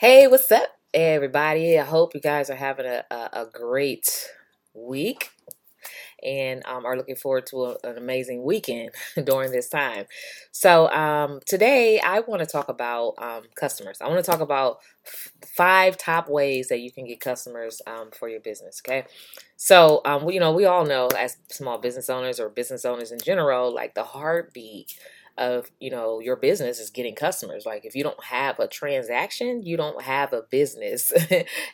Hey, what's up, everybody? I hope you guys are having a, a, a great week and um, are looking forward to a, an amazing weekend during this time. So, um, today I want to talk about um, customers. I want to talk about f- five top ways that you can get customers um, for your business. Okay. So, um, we, you know, we all know as small business owners or business owners in general, like the heartbeat of you know your business is getting customers. Like if you don't have a transaction you don't have a business.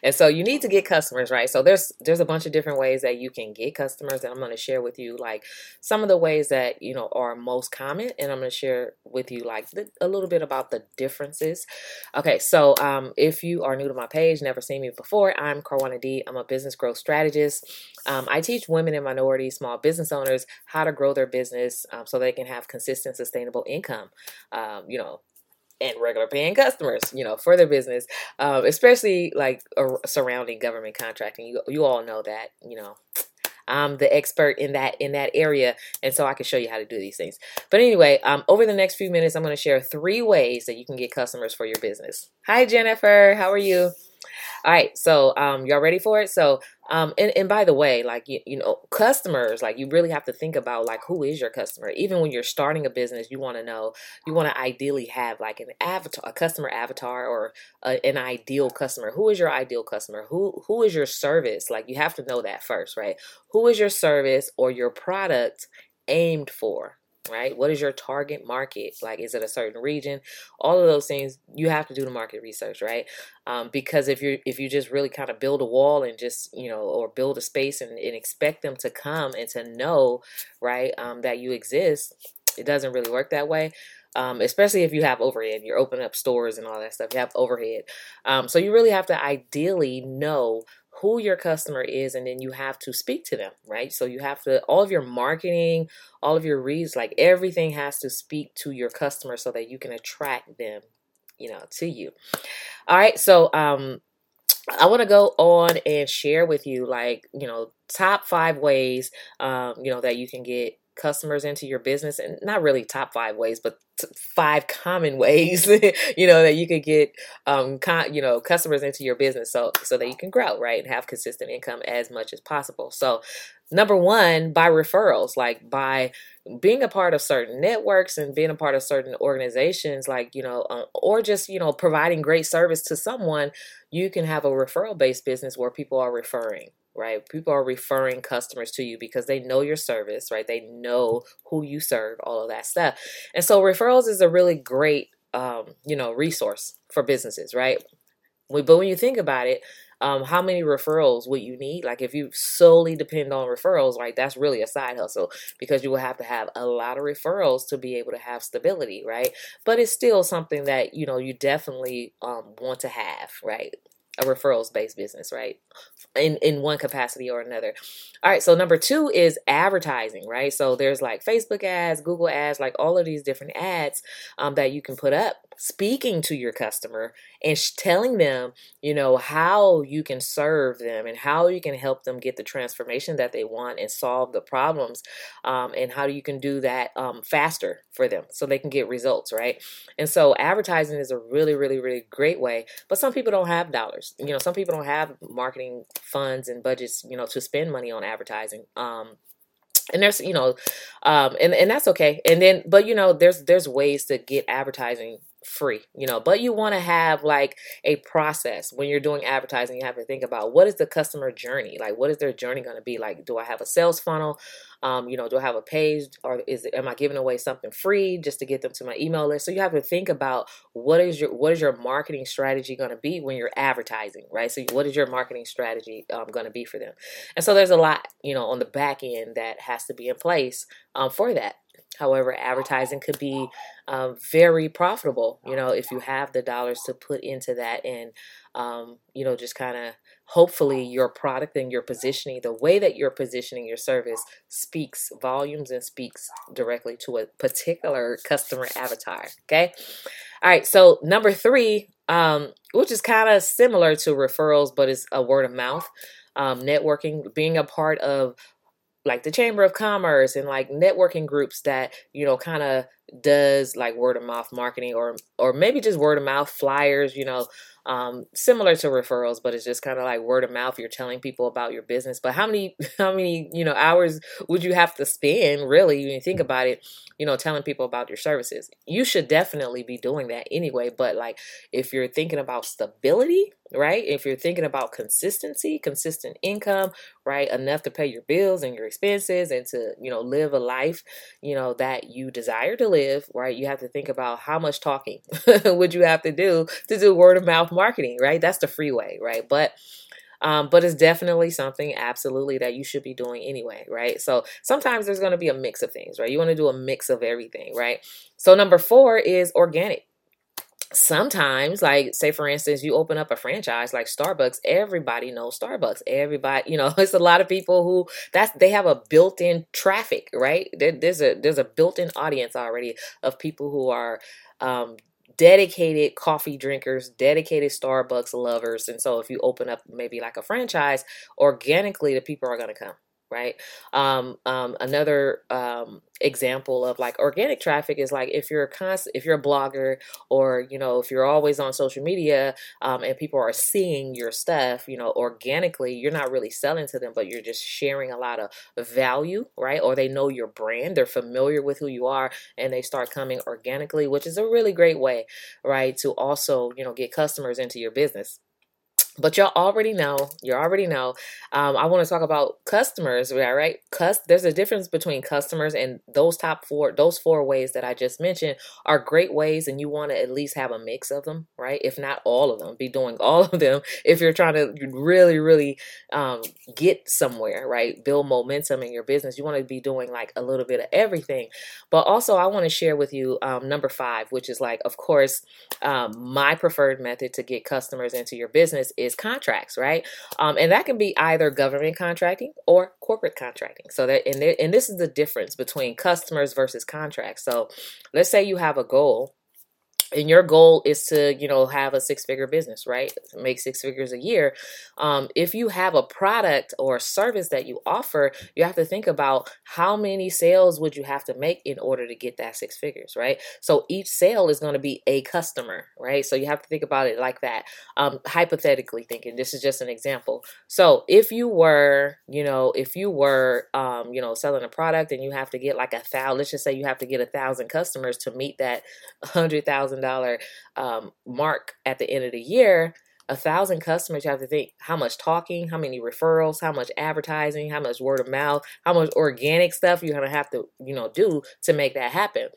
And so you need to get customers right? So there's there's a bunch of different ways that you can get customers and i'm going to share with you like some of the ways that you know are most common and i'm going to share with you like a little bit about the differences. Okay so um, if you are new to my page never seen me before i'm Carwana D. I'm a business growth strategist. Um, i teach women and minority small business owners how to grow their business um, so they can have consistent sustainable income, um, you know, and regular paying customers, you know, for their business, um, especially like uh, surrounding government contracting. You, you all know that, you know, I'm the expert in that in that area, and so I can show you how to do these things. But anyway, um, over the next few minutes, I'm going to share three ways that you can get customers for your business. Hi, Jennifer. How are you? All right, so um, y'all ready for it? So, um, and, and by the way, like you, you know, customers, like you really have to think about like who is your customer. Even when you're starting a business, you want to know, you want to ideally have like an avatar, a customer avatar, or a, an ideal customer. Who is your ideal customer? Who who is your service? Like you have to know that first, right? Who is your service or your product aimed for? Right? What is your target market? Like, is it a certain region? All of those things you have to do the market research, right? Um, because if you if you just really kind of build a wall and just you know or build a space and, and expect them to come and to know, right, um, that you exist, it doesn't really work that way. Um, especially if you have overhead, you're opening up stores and all that stuff. You have overhead, um, so you really have to ideally know who your customer is and then you have to speak to them right? So you have to all of your marketing all of your reads like everything has to speak to your customer so that you can attract them you know to you. All right so um I want to go on and share with you like, you know, top 5 ways um, you know that you can get customers into your business and not really top 5 ways, but five common ways you know that you could get um con- you know customers into your business so so that you can grow right and have consistent income as much as possible. So number one by referrals like by being a part of certain networks and being a part of certain organizations like you know uh, or just you know providing great service to someone you can have a referral based business where people are referring right? People are referring customers to you because they know your service, right? They know who you serve, all of that stuff. And so referrals is a really great, um, you know, resource for businesses, right? But when you think about it, um, how many referrals would you need? Like if you solely depend on referrals, right? That's really a side hustle because you will have to have a lot of referrals to be able to have stability, right? But it's still something that you know you definitely um, want to have, right? A referrals based business, right? In in one capacity or another. All right, so number 2 is advertising, right? So there's like Facebook ads, Google ads, like all of these different ads um, that you can put up speaking to your customer and telling them, you know, how you can serve them and how you can help them get the transformation that they want and solve the problems, um, and how you can do that um, faster for them so they can get results, right? And so advertising is a really, really, really great way. But some people don't have dollars. You know, some people don't have marketing funds and budgets, you know, to spend money on advertising. Um, and there's you know um and and that's okay and then but you know there's there's ways to get advertising free, you know, but you want to have like a process when you're doing advertising. You have to think about what is the customer journey? Like, what is their journey going to be? Like, do I have a sales funnel? Um, you know, do I have a page or is it, am I giving away something free just to get them to my email list? So you have to think about what is your what is your marketing strategy going to be when you're advertising, right? So what is your marketing strategy um, going to be for them? And so there's a lot, you know, on the back end that has to be in place um, for that. However, advertising could be um, very profitable, you know, if you have the dollars to put into that and, um, you know, just kind of hopefully your product and your positioning, the way that you're positioning your service speaks volumes and speaks directly to a particular customer avatar. Okay. All right. So, number three, um, which is kind of similar to referrals, but it's a word of mouth. Um, networking, being a part of like the chamber of commerce and like networking groups that you know kind of does like word of mouth marketing or or maybe just word of mouth flyers, you know, um, similar to referrals, but it's just kind of like word of mouth. You're telling people about your business. But how many, how many, you know, hours would you have to spend really when you think about it, you know, telling people about your services? You should definitely be doing that anyway. But like if you're thinking about stability, right? If you're thinking about consistency, consistent income, right? Enough to pay your bills and your expenses and to, you know, live a life, you know, that you desire to live, right? You have to think about how much talking would you have to do to do word of mouth marketing, right? That's the free way, right? But um, but it's definitely something absolutely that you should be doing anyway, right? So sometimes there's going to be a mix of things, right? You want to do a mix of everything, right? So number four is organic sometimes like say for instance you open up a franchise like starbucks everybody knows starbucks everybody you know it's a lot of people who that's they have a built-in traffic right there, there's a there's a built-in audience already of people who are um, dedicated coffee drinkers, dedicated Starbucks lovers. And so if you open up maybe like a franchise, organically the people are going to come right? Um, um, another um, example of like organic traffic is like if you're a const- if you're a blogger or you know if you're always on social media um, and people are seeing your stuff you know organically you're not really selling to them but you're just sharing a lot of value right? Or they know your brand they're familiar with who you are and they start coming organically which is a really great way right to also you know get customers into your business but y'all already know you already know um, i want to talk about customers right? Cus- there's a difference between customers and those top four those four ways that i just mentioned are great ways and you want to at least have a mix of them right? If not all of them be doing all of them if you're trying to really really um, get somewhere right? Build momentum in your business. You want to be doing like a little bit of everything. But also i want to share with you um, number five which is like of course um, my preferred method to get customers into your business is contracts, right? Um, and that can be either government contracting or corporate contracting. So that and, and this is the difference between customers versus contracts. So let's say you have a goal and your goal is to you know have a six figure business right? Make six figures a year. Um, if you have a product or service that you offer you have to think about how many sales would you have to make in order to get that six figures right? So each sale is going to be a customer right? So you have to think about it like that. Um, hypothetically thinking this is just an example. So if you were you know if you were um, you know selling a product and you have to get like a thousand let's just say you have to get a thousand customers to meet that hundred thousand thousand um, mark at the end of the year, a thousand customers, you have to think how much talking, how many referrals, how much advertising, how much word of mouth, how much organic stuff you're gonna have to, you know, do to make that happen.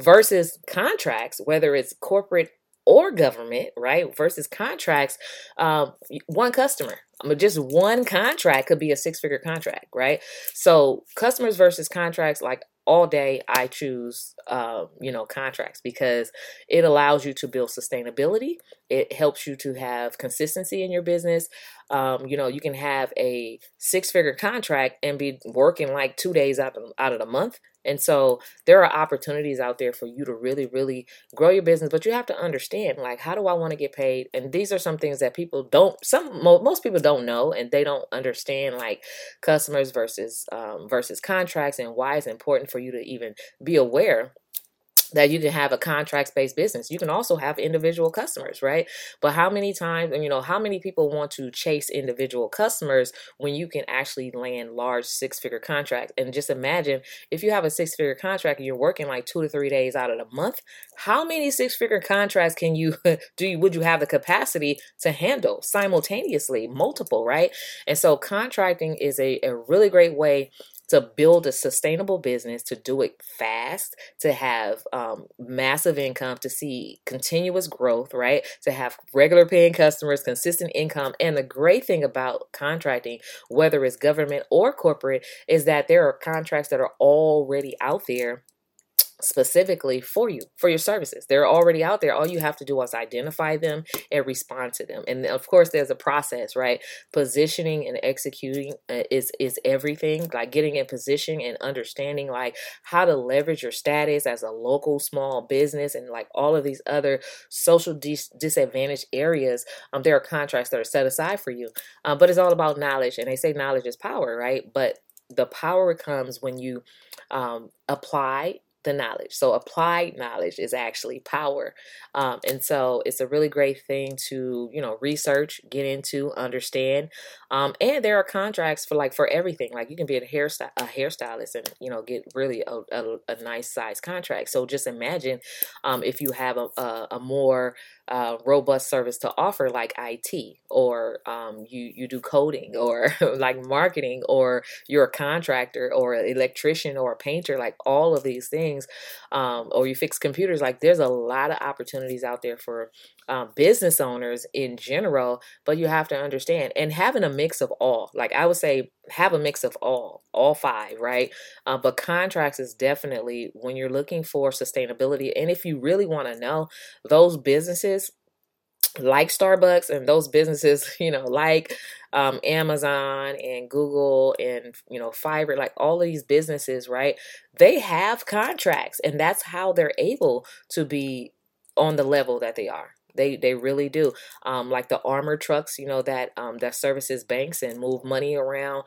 Versus contracts, whether it's corporate or government, right? Versus contracts, um, one customer. Just one contract could be a six figure contract, right? So customers versus contracts, like all day I choose, uh, you know, contracts because it allows you to build sustainability. It helps you to have consistency in your business. Um, you know, you can have a six figure contract and be working like two days out of, out of the month. And so there are opportunities out there for you to really, really grow your business. But you have to understand, like, how do I want to get paid? And these are some things that people don't, some, most people don't know and they don't understand, like customers versus, um, versus contracts and why it's important for you to even be aware that you can have a contract based business. You can also have individual customers, right? But how many times, and you know, how many people want to chase individual customers when you can actually land large six figure contracts? And just imagine if you have a six figure contract and you're working like two to three days out of the month, how many six figure contracts can you do? You, would you have the capacity to handle simultaneously, multiple, right? And so contracting is a, a really great way to build a sustainable business, to do it fast, to have um, massive income, to see continuous growth, right? To have regular paying customers, consistent income. And the great thing about contracting, whether it's government or corporate, is that there are contracts that are already out there specifically for you for your services. They're already out there. All you have to do is identify them and respond to them. And of course there's a process right? Positioning and executing uh, is is everything like getting in position and understanding like how to leverage your status as a local small business and like all of these other social dis- disadvantaged areas. Um there are contracts that are set aside for you um, but it's all about knowledge and they say knowledge is power right? But the power comes when you um, apply the knowledge. So applied knowledge is actually power. Um, and so it's a really great thing to, you know, research, get into, understand. Um, and there are contracts for like for everything. Like you can be a hairstyle a hairstylist and, you know, get really a, a, a nice size contract. So just imagine um, if you have a, a, a more uh, robust service to offer like IT or um, you you do coding or like marketing or you're a contractor or an electrician or a painter like all of these things um, or you fix computers like there's a lot of opportunities out there for um, business owners in general but you have to understand and having a mix of all. Like I would say have a mix of all all five right uh, but contracts is definitely when you're looking for sustainability and if you really want to know those businesses like Starbucks and those businesses, you know, like um, Amazon and Google and, you know, Fiverr, like all of these businesses, right? They have contracts and that's how they're able to be on the level that they are. They they really do. Um, like the armor trucks, you know, that um, that services banks and move money around.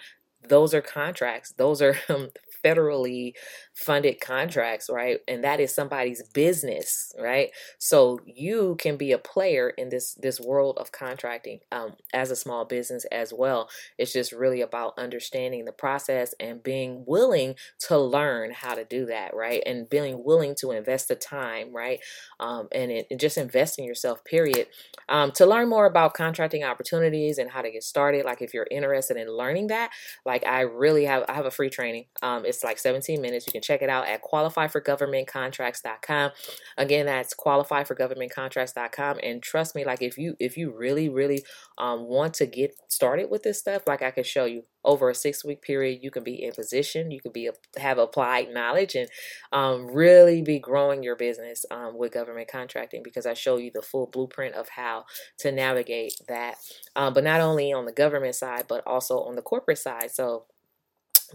Those are contracts. Those are um, federally funded contracts, right? And that is somebody's business, right? So you can be a player in this this world of contracting um, as a small business as well. It's just really about understanding the process and being willing to learn how to do that, right? And being willing to invest the time, right? Um, and, it, and just invest in yourself. Period. Um, to learn more about contracting opportunities and how to get started, like if you're interested in learning that, like I really have I have a free training. Um, it's like 17 minutes. You can check it out at qualifyforgovernmentcontracts.com. Again, that's qualifyforgovernmentcontracts.com. And trust me, like if you if you really really um, want to get started with this stuff, like I can show you over a six week period, you can be in position, you can be have applied knowledge, and um, really be growing your business um, with government contracting because I show you the full blueprint of how to navigate that. Um, but not only on the government side, but also on the corporate side. So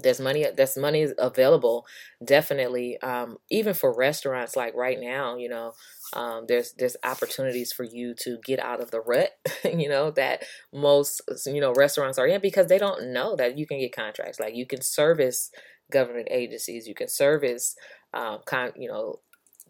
there's money there's money available definitely um, even for restaurants like right now you know um, there's there's opportunities for you to get out of the rut you know that most you know restaurants are in because they don't know that you can get contracts. Like you can service government agencies you can service um, con, you know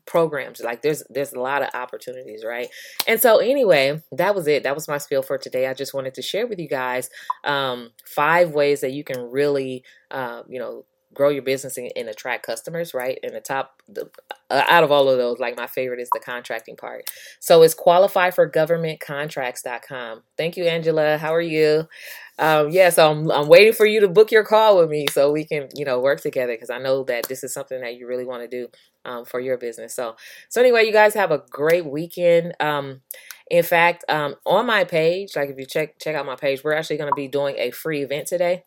programs like there's there's a lot of opportunities right? And so anyway that was it. That was my spiel for today. I just wanted to share with you guys um, five ways that you can really uh, you know grow your business and, and, attract customers right and the top the, uh, out of all of those like my favorite is the contracting part so it's qualifyforgovernmentcontracts.com thank you angela how are you um, yeah, so I'm, I'm waiting for you to book your call with me so we can, you know, work together because I know that this is something that you really want to do um, for your business. So, so anyway, you guys have a great weekend. Um, in fact, um, on my page, like if you check check out my page, we're actually going to be doing a free event today.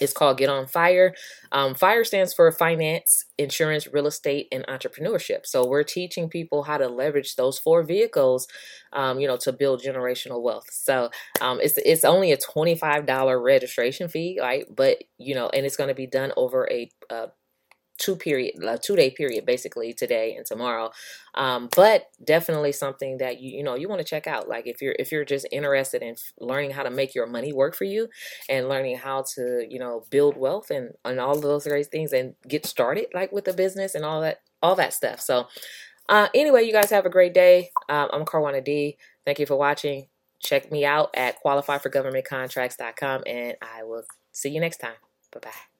It's called Get on Fire. Um, FIRE stands for finance, insurance, real estate, and entrepreneurship. So we're teaching people how to leverage those four vehicles, um, you know, to build generational wealth. So um, it's it's only a twenty five dollar registration fee, right? But you know, and it's going to be done over a, a two period a two day period basically today and tomorrow um, but definitely something that you you know you want to check out like if you're if you're just interested in learning how to make your money work for you and learning how to you know build wealth and and all of those great things and get started like with the business and all that all that stuff. So uh, anyway you guys have a great day. Um, i'm carwana d. Thank you for watching. Check me out at qualifyforgovernmentcontracts.com and i will see you next time. Bye bye